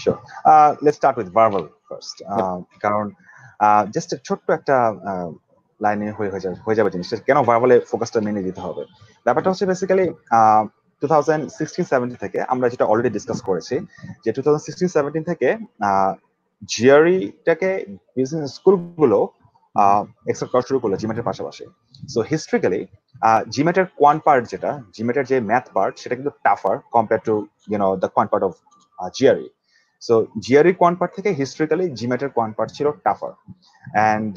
Sure let's start with verbal first কারণ just ছোট্ট একটা লাইনে হয়ে হয়ে যাবে হয়ে যাবে জিনিসটা কেন ভার্বালে ফোকাসটা মেনে দিতে হবে? ব্যাপারটা হচ্ছে basically two thousand sixteen seventeen থেকে আমরা যেটা অলরেডি ডিসকাস করেছি যে টু থাউজেন্ড সিক্সটিন সেভেন্টিন থেকে জিআরইটাকে বিজনেস স্কুলগুলো এক্সেপ্ট করা শুরু করল জিমেটের পাশাপাশি। সো হিস্ট্রিক্যালি জিমেটের কোয়ান পার্ট যেটা জিমেটের যে ম্যাথ পার্ট সেটা কিন্তু tougher compare to you know the quan part of GRE so GRE quan part থেকে হিস্ট্রিক্যালি জিমেটের কোয়ান পার্ট ছিল টাফার অ্যান্ড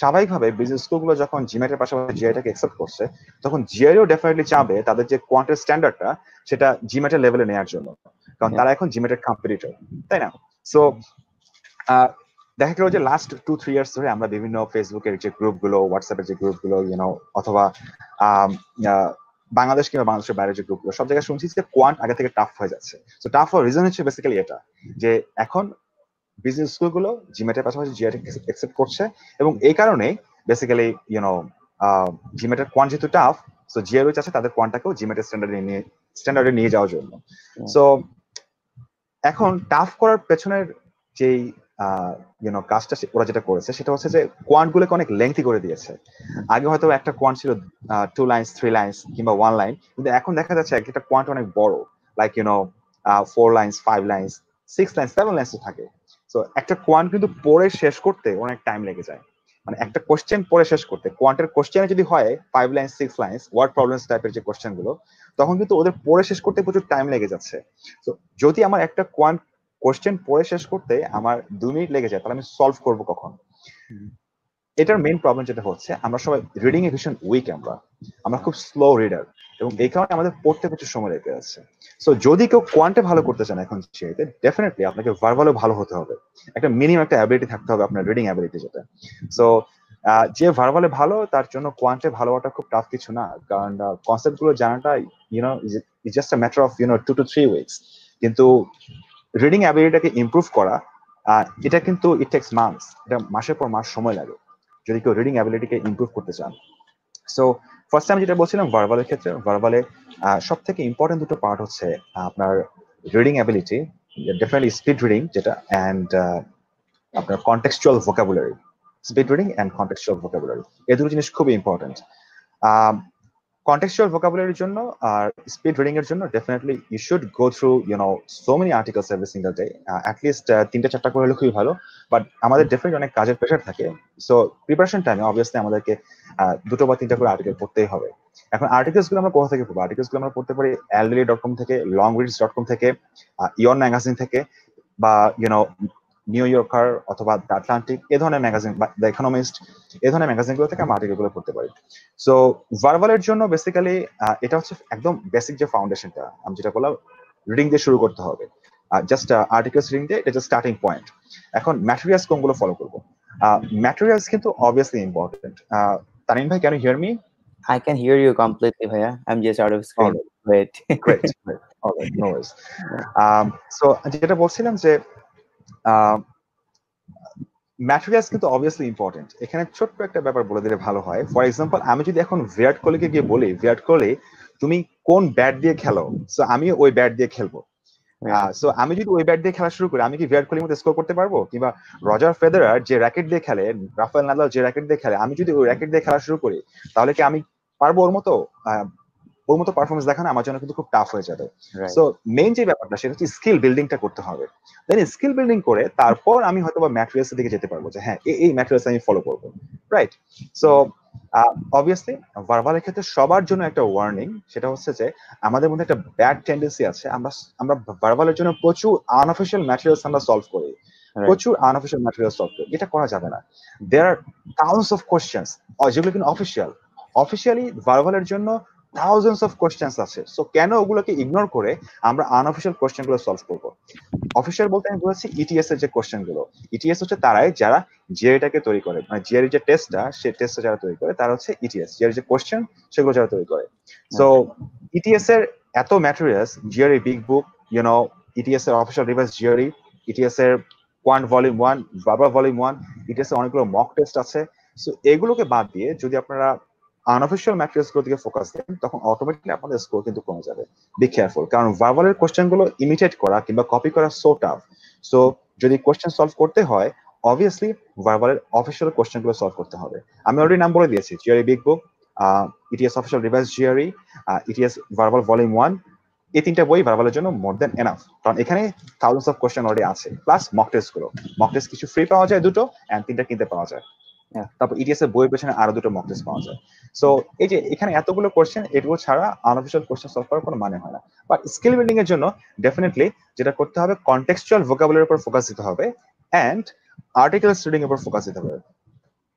স্বাভাবিকভাবে বিজনেস স্কুলগুলো যখন জিমেটের পাশাপাশি জিআইটাকে অ্যাকসেপ্ট করছে তখন জিআইও ডেফিনেটলি চাবে তাদের যে কোয়ান্টের স্ট্যান্ডার্ডটা সেটা জিমেটের লেভেলে নেওয়ার জন্য। কারণ তারা এখন জিমেটের কম্পিটিটর তাই না? সো দেখা গেল যে লাস্ট টু থ্রি ইয়ার্স ধরে আমরা বিভিন্ন ফেসবুকের যে গ্রুপগুলো হোয়াটসঅ্যাপের যে গ্রুপগুলো ইউনো অথবা বাংলাদেশ কিংবা বাংলাদেশের বাইরে যে গ্রুপগুলো সব জায়গায় শুনছি যে কোয়ান্ট আগে থেকে টাফ হয়ে যাচ্ছে। তো টাফ হওয়ার রিজন হচ্ছে বেসিক্যালি এটা যে এখন বিজনেস স্কুলগুলো জিমেটের পাশাপাশি জিআইটি অ্যাকসেপ্ট করছে এবং এই কারণে বেসিক্যালি ইউনো জিমেটের কোয়ান্ট যেহেতু টাফ সো জিআরও চাচ্ছে তাদের কোয়ান্টটাকেও জিমেটের স্ট্যান্ডার্ডে নিয়ে স্ট্যান্ডার্ডে নিয়ে যাওয়ার জন্য। সো এখন টাফ করার পেছনের যেই ইউনো কাজটা ওরা যেটা করেছে সেটা হচ্ছে যে কোয়ান্ট গুলোকে অনেক লেংথি করে দিয়েছে। আগে হয়তো একটা কোয়ান্ট ছিল টু লাইন্স থ্রি লাইন্স কিংবা ওয়ান লাইন কিন্তু এখন দেখা যাচ্ছে একটা কোয়ান্ট অনেক বড়। Like you know four lines five lines six lines seven lines থাকে। তো একটা কোয়ান্ট কিন্তু পড়ে শেষ করতে অনেক টাইম লেগে যায়। মানে একটা কোশ্চেন পড়ে শেষ করতে। কোয়ান্টের কোশ্চেনে যদি হয় five line six lines word problems টাইপের যে কোশ্চেনগুলো, তখন কিন্তু ওদের পড়ে শেষ করতে প্রচুর টাইম লেগে যাচ্ছে। তো যদি আমার একটা কোয়ান্ট কোশ্চেন পড়ে শেষ করতে আমার দুই মিনিট লেগে যায়, তাহলে আমি সলভ করব কখন? এটার মেইন প্রবলেম যেটা হচ্ছে, আমরা সবাই রিডিং এ ভীষণ উইক আমরা। আমরা খুব স্লো রিডার এবং এই কারণে আমাদের পড়তে প্রচুর সময় লেগে যাচ্ছে সো যদি কেউ কোয়ান্টে ভালো করতে চান এখন সেতে ডেফিনেটলি আপনাকে ভার্বালও ভালো হতে হবে। একটা মিনিমাম একটা অ্যাবিলিটি থাকতে হবে আপনার রিডিং অ্যাবিলিটি যেটা। সো যে ভার্বালে ভালো, তার জন্য কোয়ান্টে ভালো হওয়াটা খুব টাফ কিছু না। কারণ কনসেপ্টগুলো জানাটা you know is just a matter of you know two two three weeks কিন্তু রিডিং অ্যাবিলিটিটাকে ইমপ্রুভ করা এটা কিন্তু ইট টেক্স মান্থস এটা মাসের পর মাস সময় লাগে, যদি কেউ রিডিং অ্যাবিলিটিকে ইমপ্রুভ করতে চান। সো ফার্স্ট টাইম যেটা বলছিলাম ভার্বালের ক্ষেত্রে ভার্বালে সব থেকে ইম্পর্টেন্ট দুটো পার্ট হচ্ছে আপনার reading ability definitely speed reading যেটা অ্যান্ড আপনার contextual vocabulary speed reading and contextual vocabulary এই দুটো জিনিস খুবই ইম্পর্টেন্ট contextual vocabulary জন্য আর স্পিড রিডিং এর জন্য definitely you should go through you know so many articles every single day at least তিনটা চারটা করে হলে খুবই ভালো বাট আমাদের ডেফিনেটলি অনেক কাজের প্রেশার থাকে সো প্রিপারেশন টাইমে অবভিয়াসলি আমাদেরকে দুটো বা তিনটা করে আর্টিকেল পড়তেই হবে। এখন আর্টিকেলসগুলো আমরা কোথা থেকে পড়ব? আর্টিকেলসগুলো আমরা পড়তে পারি অ্যালডেলি ডট কম থেকে লং রিডস ডট কম থেকে ইয়ন ম্যাগাজিন থেকে বা ইউনো নিউ ইয়র্কার অথবা দ্য আটলান্টিক এ ধরনের ম্যাগাজিন বা দ্য ইকোনমিস্ট এ ধরনের ম্যাগাজিনগুলো থেকে আমরা আর্টিকেলগুলো পড়তে পারি সো ভার্বালের জন্য বেসিক্যালি এটা হচ্ছে একদম বেসিক যে ফাউন্ডেশনটা আমি যেটা বললাম রিডিং দিয়ে শুরু করতে হবে জাস্ট আর্টিকেলস রিডিং দিয়ে এটা জাস্ট স্টার্টিং পয়েন্ট এখন ম্যাটেরিয়ালস কোনগুলো ফলো করব ম্যাটেরিয়ালস কিন্তু অবভিয়াসলি ইম্পর্টেন্ট তানিন ভাই can you hear me I can hear you completely, Bhaiya. I'm just out of screen. Right. Wait. great, great. All right, no worries. Um, so যেটা বলছিলাম যে materials কিন্তু obviously important এখানে ছোট্ট একটা ব্যাপার বলে দিলে ভালো হয়। ফর এক্সাম্পল আমি যদি এখন বিরাট কোহলিকে গিয়ে বলি বিরাট কোহলি তুমি কোন ব্যাট দিয়ে খেলো? সো আমি ওই ব্যাট দিয়ে খেলব। সো আমি যদি ওই ব্যাট দিয়ে খেলা শুরু করি আমি কি বিরাট কোহলির মধ্যে স্কোর করতে পারব? কিংবা রজার ফেদারার যে র্যাকেট দিয়ে খেলে রাফেল নাদাল যে র্যাকেট দিয়ে খেলে আমি যদি ওই র্যাকেট দিয়ে খেলা শুরু করি তাহলে কি আমি পারব ওর মতো? ওর মতো পারফরমেন্স দেখানো আমার জন্য কিন্তু খুব টাফ হয়ে যাবে। সো মেইন যে ব্যাপারটা সেটা হচ্ছে স্কিল বিল্ডিংটা করতে হবে। দেন স্কিল বিল্ডিং করে তারপর আমি হয়তো বা ম্যাটেরিয়ালস দিকে যেতে পারব যে হ্যাঁ এই ম্যাটেরিয়ালস আমি ফলো করব। রাইট সো অবভিয়াসলি ভার্বালের ক্ষেত্রে সবার জন্য একটা ওয়ার্নিং সেটা হচ্ছে যে আমাদের মধ্যে একটা ব্যাড টেন্ডেন্সি আছে। আমরা আমরা ভার্বালের জন্য প্রচুর আনঅফিসিয়াল ম্যাটেরিয়ালস আমরা সলভ করি। প্রচুর আনঅফিসিয়াল ম্যাটেরিয়াল সলভ করি। এটা করা যাবে না। There are thousands of questions যেগুলো কিন্তু অফিসিয়াল অফিসিয়ালি ভার্বালের জন্য থাউজেন্ডস অফ কোয়েশ্চেন্স আছে। সো কেন ওগুলোকে ইগনোর করে আমরা আনঅফিসিয়াল কোয়েশ্চেনগুলো সলভ করব? অফিসিয়াল বলতে আমি বলেছি ইটিএস এর যে কোয়েশ্চেনগুলো। ইটিএস হচ্ছে তারাই যারা জিআইটাকে তৈরি করে। মানে জিআই যে টেস্টটা সেই টেস্টটা যারা তৈরি করে, তারা হচ্ছে ইটিএস জিআই যে কোয়েশ্চেন সেগুলো যারা তৈরি করে। সো ইটিএস এর এত materials GRE big book you know ETS এর অফিসিয়াল রিভার্স জিআরই ইটিএস এর ওয়ান ভলিউম ওয়ান বারবার ভলিউম ওয়ান ইটিএস এর অনেকগুলো মক টেস্ট আছে। সো এগুলোকে বাদ দিয়ে যদি আপনারা আনঅফিসিয়াল ম্যাটেরিয়ালসগুলো দিকে ফোকাস দেন, তখন অটোমেটিকলি আপনাদের স্কোর কিন্তু কমে যাবে। বি কেয়ারফুল কারণ ভার্বালের কোশ্চেনগুলো ইমিটেট করা কিংবা কপি করা সো টাফ সো যদি কোশ্চেন সলভ করতে হয় অবভিয়াসলি ভার্বালের অফিসিয়াল কোশ্চেনগুলো সলভ করতে হবে। আমি অলরেডি নাম বলে দিয়েছি GRE big book ETS official revise GRE ETS verbal volume one এই তিনটা বই ভার্বালের জন্য মোর দেন এনাফ কারণ এখানে থাউজেন্ডস অফ কোশ্চেন অলরেডি আছে প্লাস মক টেস্টগুলো। মক টেস্ট কিছু ফ্রি পাওয়া যায় দুটো অ্যান্ড তিনটা কিনতে পাওয়া যায়। তারপর ইটিএস এর বইয়ের পেছনে আরও দুটো মক টেস্ট পাওয়া যায়। সো এই যে এখানে এতগুলো কোশ্চেন এগুলো ছাড়া আনঅফিসিয়াল কোশ্চেন সলভ করার কোনো মানে হয় না। বাট স্কিল বিল্ডিং এর জন্য ডেফিনেটলি যেটা করতে হবে কন্টেক্সচুয়াল ভোকাবুলারির উপর ফোকাস দিতে হবে অ্যান্ড আর্টিকেলস রিডিং এর উপর ফোকাস দিতে হবে।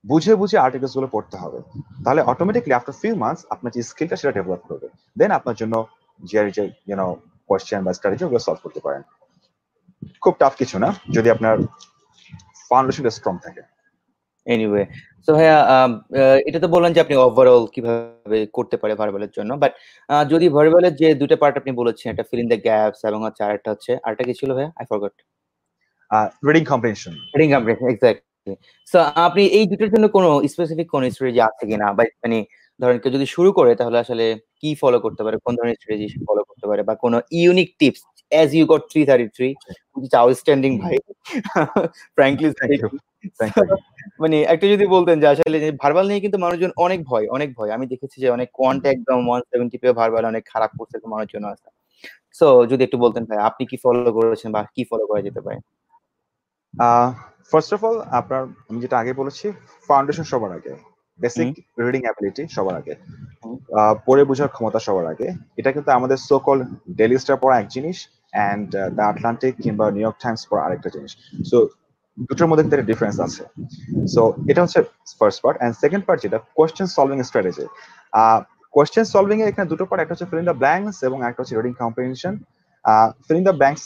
বুঝে বুঝে আর্টিকেলসগুলো পড়তে হবে। তাহলে অটোমেটিকলি আফটার ফিউ মান্থস আপনার যে স্কিলটা সেটা ডেভেলপ করবে। দেন আপনার জন্য যে যে ইউনো কোয়েশ্চেন বা স্ট্র্যাটেজি ওগুলো সলভ করতে পারেন। খুব টাফ কিছু না। যদি আপনার ফাউন্ডেশনটা স্ট্রং থাকে। এনিওয়ে সো ভাইয়া এটা তো বললেন যে আপনি ওভারঅল কীভাবে করতে পারে ভার্বালের জন্য বাট যদি ভার্বালের যে দুটো পার্ট আপনি বলেছেন একটা ফিল ইন দ্য গ্যাপস এবং হচ্ছে আরেকটা হচ্ছে আরেকটা কি ছিল ভাইয়া? I forgot reading comprehension reading comprehension exactly so আপনি এই দুটোর জন্য কোনো স্পেসিফিক কোন স্ট্র্যাটেজি আছে কিনা? বা মানে ধরেন কেউ যদি শুরু করে তাহলে আসলে কি ফলো করতে পারে? কোন ধরনের স্ট্র্যাটেজি ফলো করতে পারে? বা কোনো unique tips as you got 333 which is outstanding ভাই frankly মানে একটা যদি বলতেন যে আসলে ভার্বাল নিয়ে কিন্তু মানুষজন অনেক ভয় অনেক ভয়। আমি দেখেছি যে অনেক কোয়ান্ট একদম 170 পেয়ে ভার্বাল অনেক খারাপ করছে মানুষজন আছে। সো যদি একটু বলতেন ভাই আপনি কি ফলো করেছেন বা কি ফলো করা যেতে পারে? ফার্স্ট অফ অল আপনার আমি যেটা আগে বলেছি ফাউন্ডেশন সবার আগে। বেসিক রিডিং অ্যাবিলিটি সবার আগে। পড়ে বোঝার ক্ষমতা সবার আগে। এটা কিন্তু আমাদের সোকল ডেলি স্টার পড়া এক জিনিস। অ্যান্ড দ্য আটলান্টিক কিংবা নিউ ইয়র্ক টাইমস পড়া আরেকটা জিনিস। সো দুটোর মধ্যে কিন্তু ডিফারেন্স আছে। সো এটা হচ্ছে first part and second part যেটা question solving strategy question solving এ এখানে দুটো পার্ট একটা হচ্ছে ফিলিং দ্য ব্ল্যাঙ্কস এবং একটা হচ্ছে reading comprehension filling the blanks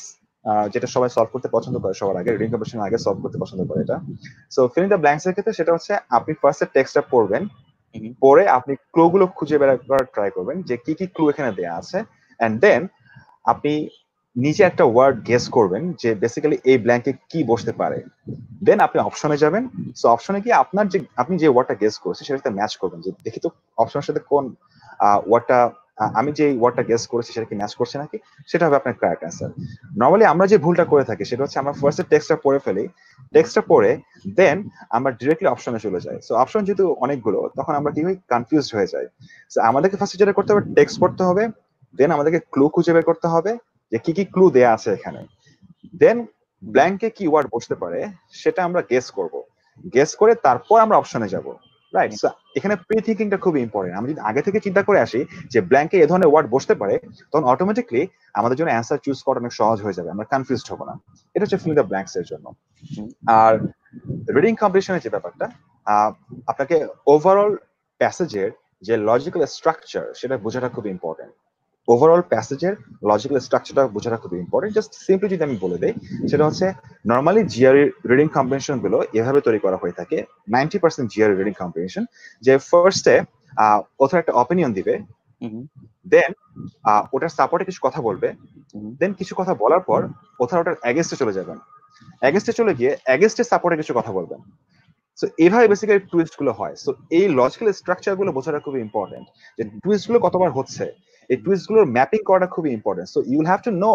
যেটা সবাই সলভ করতে পছন্দ করে সবার আগে রিডিং কম্পিটিশন আগে সলভ করতে পছন্দ করে এটা। সো ফিলিং দ্য ব্ল্যাঙ্কস এর ক্ষেত্রে সেটা হচ্ছে আপনি ফার্স্টে টেক্সটটা পড়বেন পরে আপনি ক্লু গুলো খুঁজে বের করার ট্রাই করবেন যে কি কি ক্লু এখানে দেয়া আছে। এন্ড দেন আপনি নিচে একটা ওয়ার্ড গেস করবেন যে বেসিক্যালি এই ব্ল্যাঙ্কে কি বসতে পারে। দেন আপনি অপশনে যাবেন। সো অপশনে গিয়ে আপনার যে, আপনি যে ওয়ার্ডটা গেস করছেন সেটার সাথে ম্যাচ করবেন যে, দেখি তো অপশনের সাথে কোন ওয়ার্ডটা আমি যে ওয়ার্ডটা গেস করেছি সেটা কি ম্যাচ করছে নাকি? সেটা হবে আপনার কারেক্ট অ্যান্সার নর্মালি আমরা যে ভুলটা করে থাকি সেটা হচ্ছে আমরা ফার্স্টে টেক্সটটা পড়ে ফেলি। টেক্সটটা পড়ে দেন আমরা ডিরেক্টলি অপশনে চলে যাই। সো অপশন যেহেতু অনেকগুলো, তখন আমরা কি হই? কনফিউজড হয়ে যাই। সো আমাদেরকে ফার্স্টে যেটা করতে হবে টেক্সট পড়তে হবে। দেন আমাদেরকে ক্লু খুঁজে বের করতে হবে। যে কি কি ক্লু দেয়া আছে এখানে। দেন ব্ল্যাঙ্কে কি ওয়ার্ড বসতে পারে, সেটা আমরা গেস করব। গেস করে তারপর আমরা অপশনে যাব রাইট এখানে প্রি থিঙ্কিংটা খুব ইম্পর্টেন্ট আমি যদি আগে থেকে চিন্তা করে আসি যে ব্ল্যাঙ্কে এ ধরনের ওয়ার্ড বসতে পারে, তখন অটোমেটিকলি আমাদের জন্য অ্যান্সার চুজ করা অনেক সহজ হয়ে যাবে। আমরা কনফিউজড হব না। এটা হচ্ছে ফিল দ্য ব্ল্যাঙ্কস এর জন্য। আর রিডিং কম্পিটিশনের যে ব্যাপারটা আপনাকে ওভারঅল প্যাসেজের যে লজিক্যাল স্ট্রাকচার সেটা বোঝাটা খুব ইম্পর্টেন্ট ওভারঅল প্যাসেজের লজিক্যাল স্ট্রাকচারটা বোঝাটা খুব ইম্পর্টেন্ট জাস্ট সিম্পলি যদি আমি বলে দিই সেটা হচ্ছে নর্মালি জিআর রিডিং কম্বিনেশনগুলো এভাবে তৈরি করা হয়ে থাকে ninety percent GR reading combination যে ফার্স্টে ওথার একটা অপিনিয়ন দিবে দেন ওটার সাপোর্টে কিছু কথা বলবে দেন কিছু কথা বলার পর ওথার ওটার অ্যাগেস্টে চলে যাবেন অ্যাগেস্টে চলে গিয়ে অ্যাগেস্টের সাপোর্টে কিছু কথা বলবেন সো এইভাবে বেসিক্যালি টুইস্টগুলো হয়। সো এই লজিক্যাল স্ট্রাকচারগুলো বোঝাটা খুবই ইম্পর্টেন্ট যে টুইস্টগুলো কতবার হচ্ছে এই টুইস্টগুলোর ম্যাপিং করাটা খুবই important so you'll have to know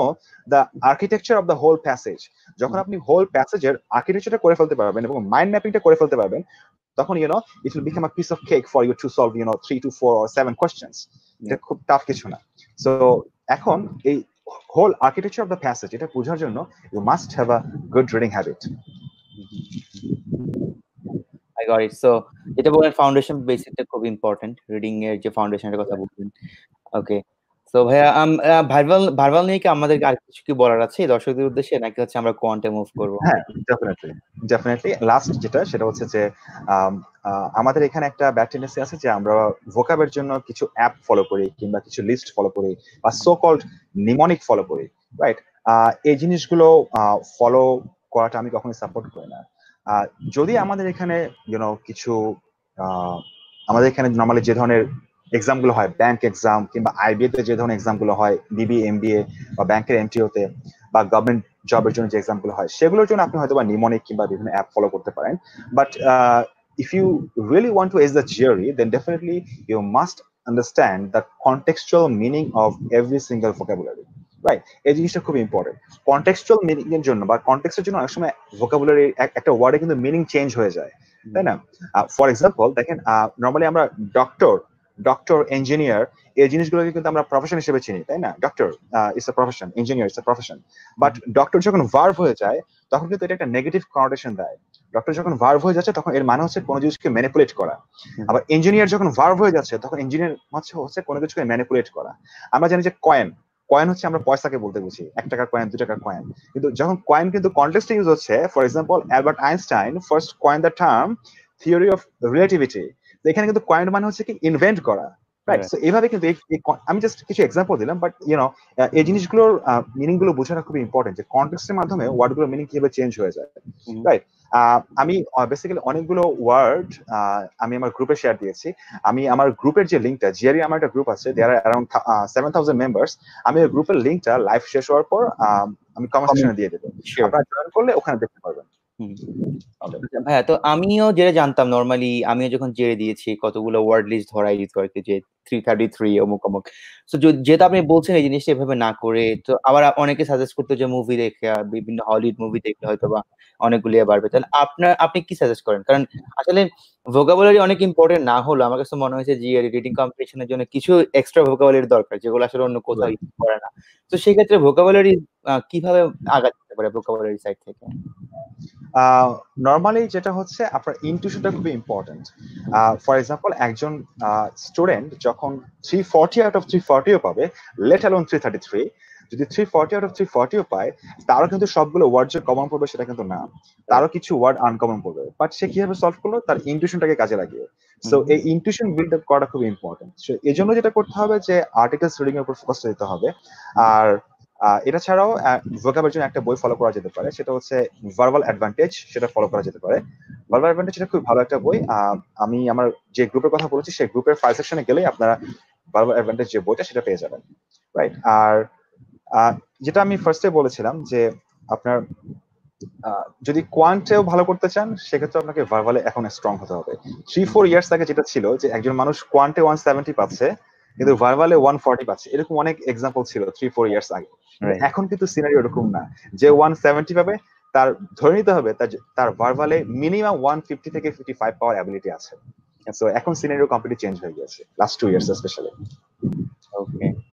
the architecture of the whole passage যখন আপনি হোল প্যাসেজের আর্কিটেকচারটা করে ফেলতে পারবেন এবং মাইন্ড ম্যাপিংটা করে ফেলতে পারবেন তখন you know it will become a piece of cake for you to solve you know three two four or seven questions এটা খুব টাফ কিছু না. সো এখন এই whole architecture of the passage এটা বোঝার জন্য you must have a good reading habit I got it. So যেটা বলেন ফাউন্ডেশন বেসিকটা খুব ইম্পর্টেন্ট রিডিং এর যে ফাউন্ডেশনের কথা বলছেন ওকে তো ভাইয়া ভার্বাল ভার্বাল নিয়ে কি আমাদের আর কিছু কি বলার আছে দর্শকদের উদ্দেশ্যে? নাকি হচ্ছে আমরা কোয়ান্টে মুভ করব? হ্যাঁ ডেফিনেটলি ডেফিনেটলি লাস্ট যেটা, সেটা হচ্ছে যে আমাদের এখানে একটা ব্যাড আছে যে, আমরা ভোকাবের জন্য কিছু অ্যাপ ফলো করি কিংবা কিছু লিস্ট ফলো করি বা সো কল্ড নিমনিক ফলো করি রাইট এই জিনিসগুলো ফলো করাটা আমি কখনোই সাপোর্ট করি না। যদি আমাদের এখানে ইউনো কিছু আমাদের এখানে নর্মালি যে ধরনের এক্সামগুলো হয় ব্যাংক এক্সাম কিংবা আইবিএ তে যে ধরনের এক্সামগুলো হয় বিবি এমবিএ বা ব্যাংকের এমটিও তে বা গভর্নমেন্ট জবের জন্য যে এক্সামগুলো হয় সেগুলোর জন্য আপনি হয়তো বা নিমনিক কিংবা বিভিন্ন অ্যাপ ফলো করতে পারেন। But if you really want to ace the GRE, then definitely you must understand the contextual meaning of every single vocabulary. Right এই জিনিসটা খুব ইম্পর্টেন্ট কন্টেক্সচুয়াল মিনিং এর জন্য বা কন্টেক্সের জন্য অনেক সময় ভোকাবুলারি একটা ওয়ার্ডে কিন্তু মিনিং চেঞ্জ হয়ে যায় তাই না? ফর এক্সাম্পল দেখেন নর্মালি আমরা ডক্টর ডক্টর ইঞ্জিনিয়ার এই জিনিসগুলোকে কিন্তু আমরা প্রফেশন হিসেবে চিনি তাই না? Doctor it's a profession engineer it's a profession but doctor যখন ভার্ভ হয়ে যায় তখন কিন্তু এটা একটা নেগেটিভ কনোটেশন দেয়। ডক্টর যখন ভার্ভ হয়ে যাচ্ছে তখন এর মানে হচ্ছে কোনো জিনিসকে ম্যানিপুলেট করা। আবার ইঞ্জিনিয়ার যখন ভার্ভ হয়ে যাচ্ছে তখন ইঞ্জিনিয়ার হচ্ছে হচ্ছে কোনো কিছুকে ম্যানিপুলেট করা। আমরা জানি যে কয়েন কয়েন হচ্ছে আমরা পয়সাকে বলতে বুঝি এক টাকার কয়েন দু টাকার কয়েন কিন্তু যখন কয়েন কিন্তু কন্টেক্সটে ইউজ হচ্ছে for example Albert Einstein first coin the term theory of relativity এখানে কিন্তু কয়েন মানে হচ্ছে কি ইনভেন্ট করা রাইট সো এইভাবে কিন্তু আমি জাস্ট কিছু এক্সাম্পল দিলাম বাট ইউনো এই জিনিসগুলোর মিনিংগুলো বোঝাটা খুবই ইম্পর্টেন্ট যে কন্টেক্সটের মাধ্যমে ওয়ার্ডগুলোর মিনিং কীভাবে চেঞ্জ হয়ে যায় রাইট আমি বেসিক্যালি অনেকগুলো ওয়ার্ড আমি আমার গ্রুপে শেয়ার দিয়েছি। আমি আমার গ্রুপের যে লিঙ্কটা জিআরই আমার একটা গ্রুপ আছে there around seven thousand members আমি ওই গ্রুপের লিঙ্কটা লাইভ শেষ হওয়ার পর আমি কমেন্ট দিয়ে দেবো। আপনারা জয়েন করলে ওখানে দেখতে পারবেন। হ্যাঁ তো আমিও যেটা জানতাম নর্মালি আমিও যখন জেরে দিয়েছি কতগুলো ওয়ার্ড লিস্ট ধরাই দিত আর কি যে থ্রি থার্টি থ্রি অমুক। অমুক তো যেহেতু আপনি বলছেন এই জিনিসটা এভাবে না করে তো আবার অনেকে সাজেস্ট করতো যে মুভি দেখে বিভিন্ন হলিউড মুভি দেখলে হয়তো বা অনেকগুলি বাড়বে। তাহলে আপনার আপনি কি সাজেস্ট করেন? কারণ আসলে ভোকাবুলারি অনেক ইম্পর্টেন্ট না হলো আমার কাছে মনে হয়েছে যে রিডিং কম্পিটিশনের জন্য কিছু এক্সট্রা ভোকাবুলারি দরকার যেগুলো আসলে অন্য কোথাও ইউজ করে না। তো সেই ক্ষেত্রে ভোকাবুলারি কীভাবে আগাতে পারে ভোকাবুলারি সাইড থেকে? নর্মালি যেটা হচ্ছে আপনার ইনটিউশনটা খুবই ইম্পর্টেন্ট ফর এক্সাম্পল একজন স্টুডেন্ট যখন three forty out of three ফর্টিও পাবে let alone three thirty three যদি three forty out of three ফর্টিও পায় তারও কিন্তু সবগুলো ওয়ার্ড যে কমন পড়বে সেটা কিন্তু না। তারও কিছু ওয়ার্ড আনকমন পড়বে। বাট সে কীভাবে সলভ করল? তার ইনটিউশনটাকে কাজে লাগিয়ে। সো এই ইনটিউশন বিল্ড আপ করাটা খুবই ইম্পর্টেন্ট সো এই জন্য যেটা করতে হবে যে আর্টিকেলস রিডিং এর উপর ফোকাস দিতে হবে। আর এটা ছাড়াও ভোকাবের জন্য একটা বই ফলো করা যেতে পারে, সেটা হচ্ছে ভার্বাল অ্যাডভান্টেজ সেটা ফলো করা যেতে পারে। ভার্বাল অ্যাডভান্টেজ এটা খুব ভালো একটা বই। আমি আমার যে গ্রুপের কথা বলেছি, সেই গ্রুপের ফাইল সেকশনে গেলেই আপনারা ভার্বাল অ্যাডভান্টেজ যে বইটা, সেটা পেয়ে যাবেন। রাইট আর যেটা আমি ফার্স্টে বলেছিলাম যে আপনার যদি কোয়ান্টেও ভালো করতে চান, সেক্ষেত্রে আপনাকে ভার্বালে এখন স্ট্রং হতে হবে। থ্রি ফোর ইয়ার্স আগে যেটা ছিল যে একজন মানুষ কোয়ান্টে ওয়ান সেভেন্টি পাচ্ছে, কিন্তু ভার্বালে ওয়ান ফর্টি পাচ্ছে, এরকম অনেক এক্সাম্পল ছিল থ্রি ফোর ইয়ার্স আগে। এখন কিন্তু সিনারি ওরকম না। যে ওয়ান সেভেন্টি পাবে তার ধরে নিতে হবে তার ভার্বালে মিনিমাম ওয়ান ফিফটি থেকে ফিফটি ফাইভ পাওয়ার অ্যাবিলিটি আছে। সো এখন সিনারিও কমপ্লিটলি চেঞ্জ হয়ে গেছে last two years specially okay